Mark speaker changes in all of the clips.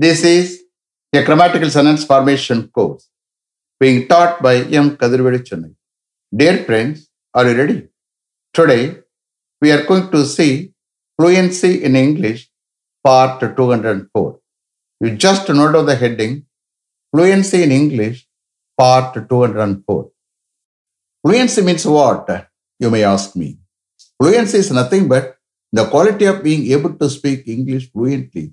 Speaker 1: This is a grammatical sentence formation course being taught by M. Kadirvedi Chennai. Dear friends, are you ready? Today, we are going to see fluency in English, part 204. You just note down the heading Fluency in English, part 204. Fluency means what? You may ask me. Fluency is nothing but the quality of being able to speak English fluently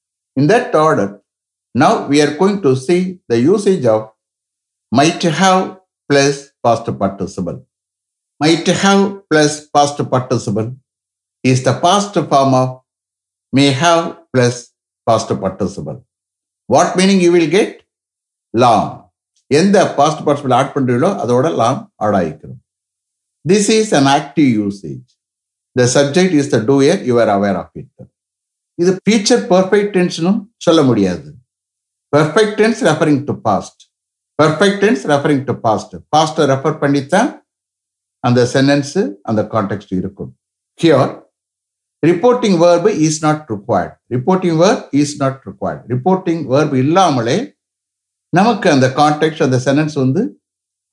Speaker 1: In that order, now we are going to see the usage of might have plus past participle. Might have plus past participle is the past form of may have plus past participle. What meaning you will get? Long. எந்த past participle add பண்றீங்களோ அதோட லாம் add ஆயிக்கிறோம் this is an active usage the subject is the doer you are aware of it இது future perfect டென்ஸ்னும் சொல்ல முடியாது. Perfect tense referring to past perfect tense referring to past பாஸ்ட்டை refer பண்ணித்தான் அந்த sentence அந்த கான்டெக்ட் இருக்கும். Here reporting verb is not required reporting verb is not required reporting verb இல்லாமலே நமக்கு அந்த கான்டெக்ட் அந்த சென்டென்ஸ் வந்து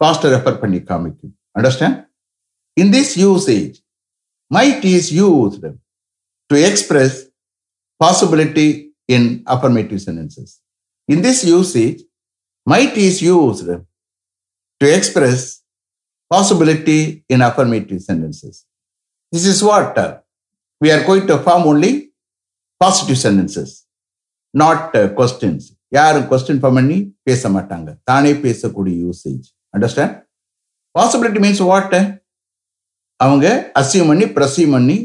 Speaker 1: பாஸ்ட்டை ரெஃபர் பண்ணி காமிக்கும். Understand in this usage might is used to express possibility in affirmative sentences. In this usage, might is used to express possibility in affirmative sentences. This is what uh, we are going to form only positive sentences, not uh, questions. யாரும் question form பண்ணி பேச மாட்டாங்க தானே பேசக்கூடிய usage understand possibility means what அவங்க assume பண்ணி perceive பண்ணி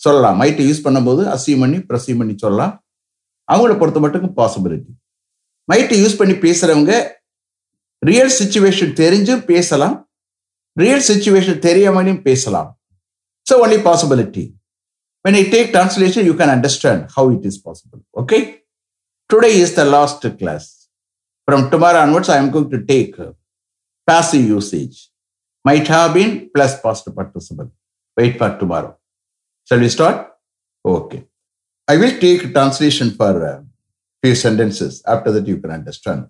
Speaker 1: சொல்லலாம் மைட்டை யூஸ் பண்ணும்போது அசியூம் பண்ணி ப்ரசீவ் பண்ணி சொல்லலாம் அவங்கள பொறுத்த மட்டும் பாசிபிலிட்டி மைட்டை யூஸ் பண்ணி பேசுறவங்க ரியல் சுச்சுவேஷன் தெரிஞ்சும் பேசலாம் ரியல் சுச்சுவேஷன் தெரியாமலையும் பேசலாம் so only possibility when I take translation, you can understand how it is possible. Okay? Today is the last class. From tomorrow onwards, I am going to take passive usage. Might have been plus past participle. Wait for tomorrow. Shall we start? Okay. I will take translation for a few sentences. After that, you can understand.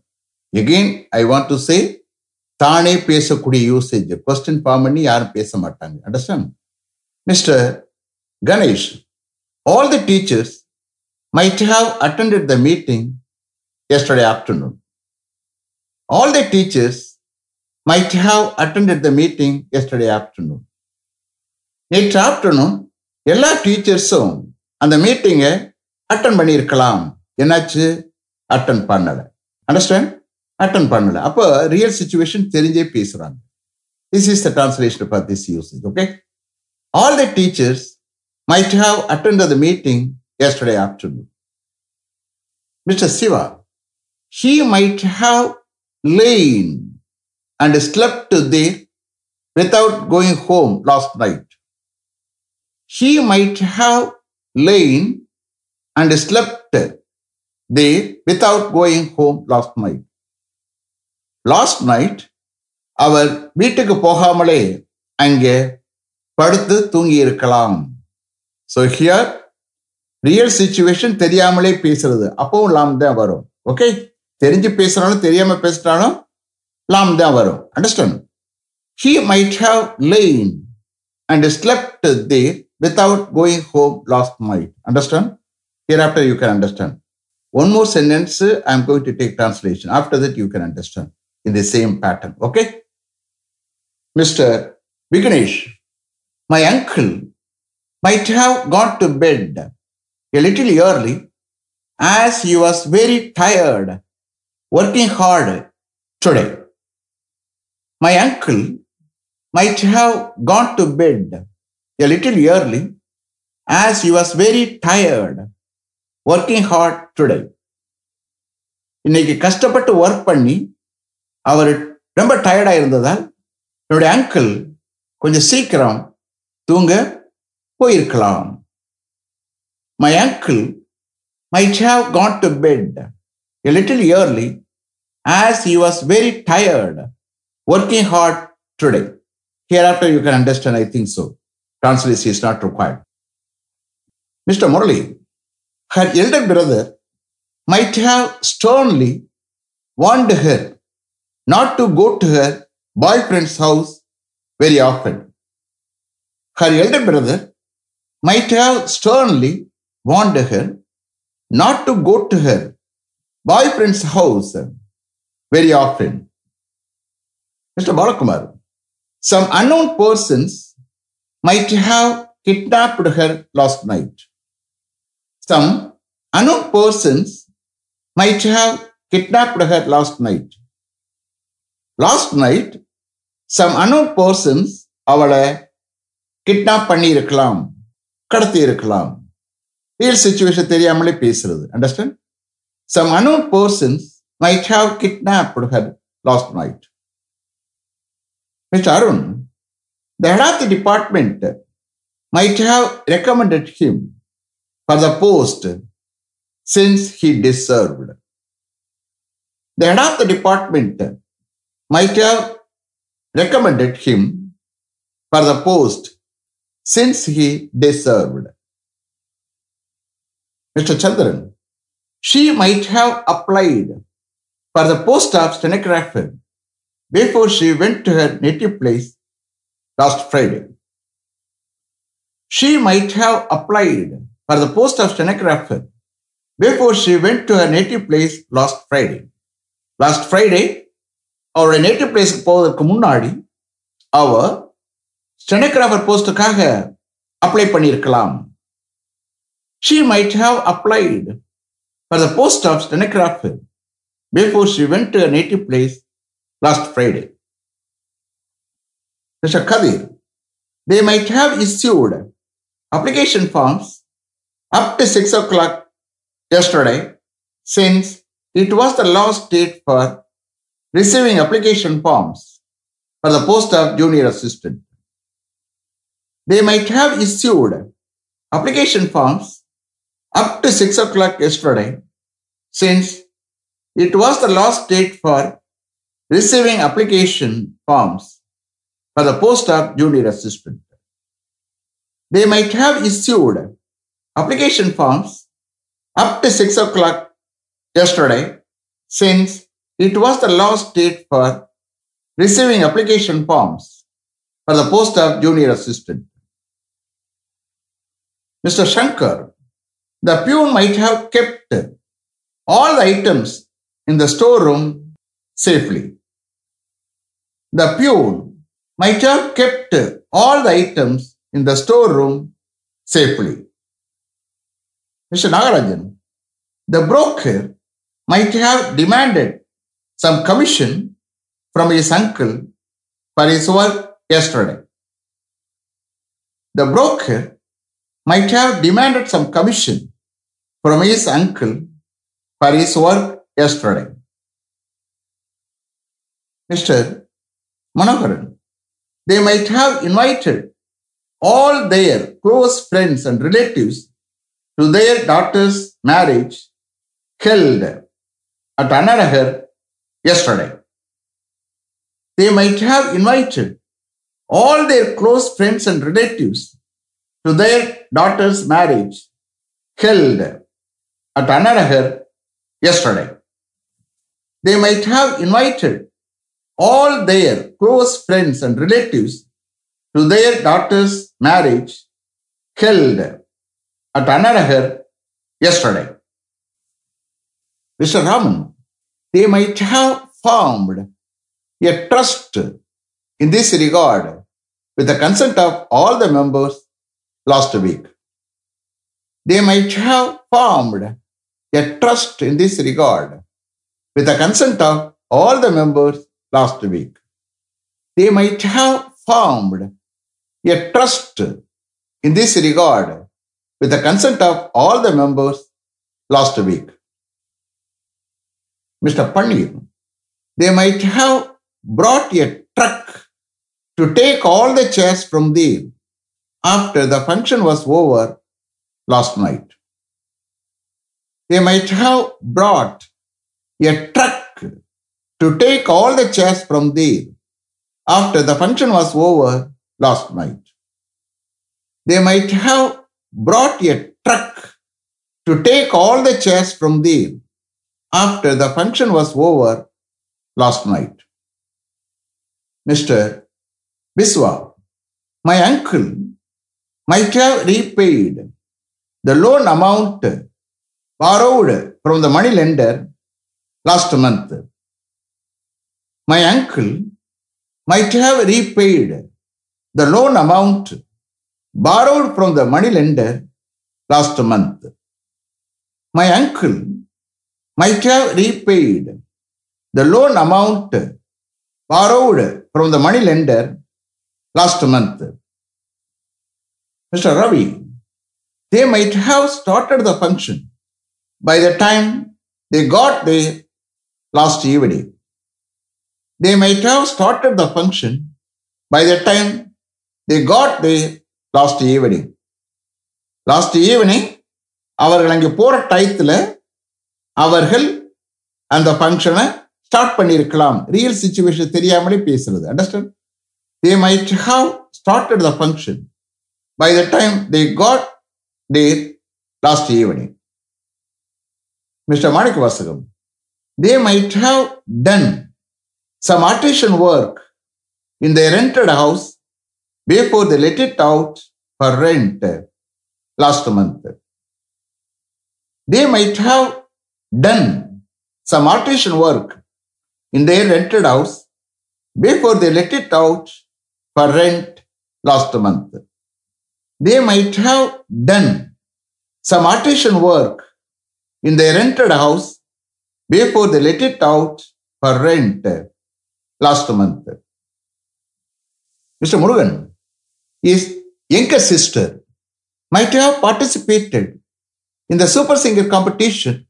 Speaker 1: Again, I want to say, தானே பேசக்கூடிய usage question form பண்ணி யாரும் பேச மாட்டாங்க understand mister Ganesh, all the teachers might have attended the meeting yesterday afternoon. All the teachers might have attended the meeting yesterday afternoon. நேற்று afternoon எல்லா டீச்சர்ஸும் அந்த மீட்டிங்கை அட்டன் பண்ணியிருக்கலாம் என்னாச்சு அட்டன் பண்ணலை அண்டர்ஸ்டாண்ட் அட்டன் பண்ணலை அப்போ ரியல் சுச்சுவேஷன் தெரிஞ்சே பேசுறாங்க this is the translation for this usage okay all the teachers might have attend the meeting yesterday afternoon. Mr. Siva, he might have lain and slept there without going home last night. He might have lain and slept there without going home last night. Last night அவர் வீட்டுக்கு போகாமலே அங்கே படுத்து தூங்கி இருக்கலாம் so here real situation தெரியாமலே பேசுறது. அப்பவும் லாம் தான் வரும். ஓகே தெரிஞ்சு பேசுறாலும் தெரியாம பேசிட்டாலும் லாம் தான் வரும். Understand he might have lain and slept there without going home last night. Understand? Hereafter you can understand. One more sentence uh, I am going to take translation. After that you can understand in the same pattern. Okay? Mr. Vignesh, my uncle might have got to bed a little early as he was very tired working hard today. My uncle might have gone to bed a little early as he was very tired working hard today. இன்னைக்கு கஷ்டப்பட்டு work பண்ணி அவர் ரொம்ப டயர்டாக இருந்ததால் என்னுடைய uncle கொஞ்சம் சீக்கிரம் தூங்க போயிருக்கலாம் my uncle might have got to bed a little early as he was very tired working hard today Hereafter, you can understand, I think so. Translation is not required. Mr. Morley, her elder brother might have sternly warned her not to go to her boyfriend's house very often. Her elder brother might have sternly warned her not to go to her boyfriend's house very often. Mr. Balakumar, some unknown persons might have kidnapped her last night. Some unknown persons might have kidnapped her last night. Last night, some unknown persons அவளை kidnap பண்ணி இருக்கலாம் கடத்தி இருக்கலாம் real situation தெரியாமலே பேசுறது understand some unknown persons might have kidnapped her last night Mr. Arun, the head of the department might have recommended him for the post since he deserved. The head of the department might have recommended him for the post since he deserved. Mr. Chandran, she might have applied for the post of stenographer before she went to her native place last Friday. She might have applied for the post of stenographer before she went to her native place last Friday. Last Friday, அவருடைய native பிளேஸ்க்கு போவதற்கு முன்னாடி அவ stenographer போஸ்டுக்காக apply பண்ணியிருக்கலாம் she might have applied for the post of stenographer before she went to native place last Friday. Mr. Kadir, they might have issued application forms up to 6 o'clock yesterday since it was the last date for receiving application forms for the post of junior assistant. They might have issued application forms up to 6 o'clock yesterday since it was the last date for receiving application forms for the post of junior assistant. They might have issued application forms up to 6 o'clock yesterday, since it was the last date for receiving application forms for the post of junior assistant. Mr. Shankar, the peon might have kept all the items in the storeroom safely. The peon might have kept all the items in the storeroom safely. Mr. Nagarajan, the broker might have demanded some commission from his uncle for his work yesterday. The broker might have demanded some commission from his uncle for his work yesterday. Mr. Manoharan, they might have invited all their close friends and relatives to their daughter's marriage held at Anna Nagar yesterday. They might have invited all their close friends and relatives to their daughter's marriage held at Anna Nagar yesterday. They might have invited all their close friends and relatives to their daughter's marriage held at Anna Nagar yesterday. Mr. Raman, they might have formed a trust in this regard with the consent of all the members last week. They might have formed a trust in this regard with the consent of all the members last week. They might have formed a trust in this regard with the consent of all the members last week. Mr. Panir. They might have brought a truck to take all the chairs from there after the function was over last night. They might have brought a truck to take all the chairs from there after the function was over last night. They might have brought a truck to take all the chairs from there after the function was over last night. Mr. Biswa, my uncle might have repaid the loan amount borrowed from the money lender last month. My uncle might have repaid the loan amount borrowed from the money lender last month. My uncle might have repaid the loan amount borrowed from the money lender last month. Mr. Ravi, they might have started the function by the time they got there last evening. They might have started the function. By the time they got there last evening. Last evening அவர்கள் அங்கே போகிற டயத்தில் அவர்கள் அந்த ஃபங்க்ஷனை start பண்ணியிருக்கலாம். Real situation தெரியாமலே பேசுறது. Understand they might have started the function by the time they got there last evening mister Manikka Vasagam they might have done some artisan work in their rented house before they let it out for rent last month. They might have done some artisan work in their rented house before they let it out for rent last month. They might have done some artisan work in their rented house before they let it out for rent last month. Mr. Murugan, his younger sister might have participated in the Super Singer competition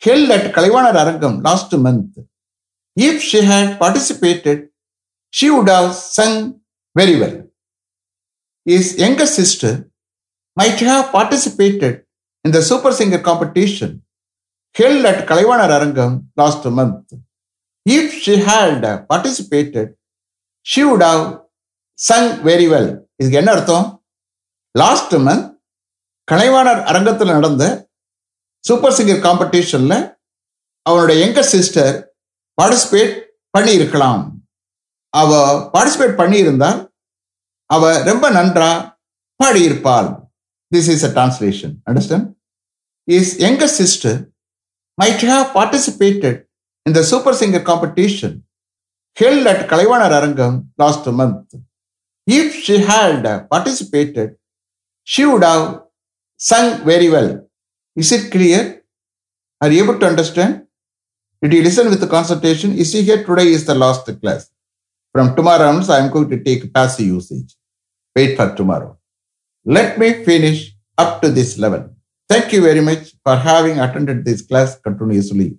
Speaker 1: held at Kalaivanar Arangam last month. If she had participated, she would have sung very well. His younger sister might have participated in the Super Singer competition held at Kalaivanar Arangam last month. If she had participated, she would have sung very well. இதுக்கு என்ன அர்த்தம்? Last month Kalaivanar அரங்கத்தில் நடந்த super singer காம்படிஷனில் அவனுடைய எங்கர் sister participate பண்ணியிருக்கலாம். அவ participate பண்ணியிருந்தால் அவ ரொம்ப நன்றா பாடியிருப்பாள். This is a translation understand is younger sister might have participated in the Super Singer competition held at Kalaivanar Arangam last month. If she had participated, she would have sung very well. Is it clear? Are you able to understand? Did you listen with the concentration? You see here today is the last class. From tomorrow onwards, I am going to take passive usage. Wait for tomorrow. Let me finish up to this level. Thank you very much for having attended this class continuously.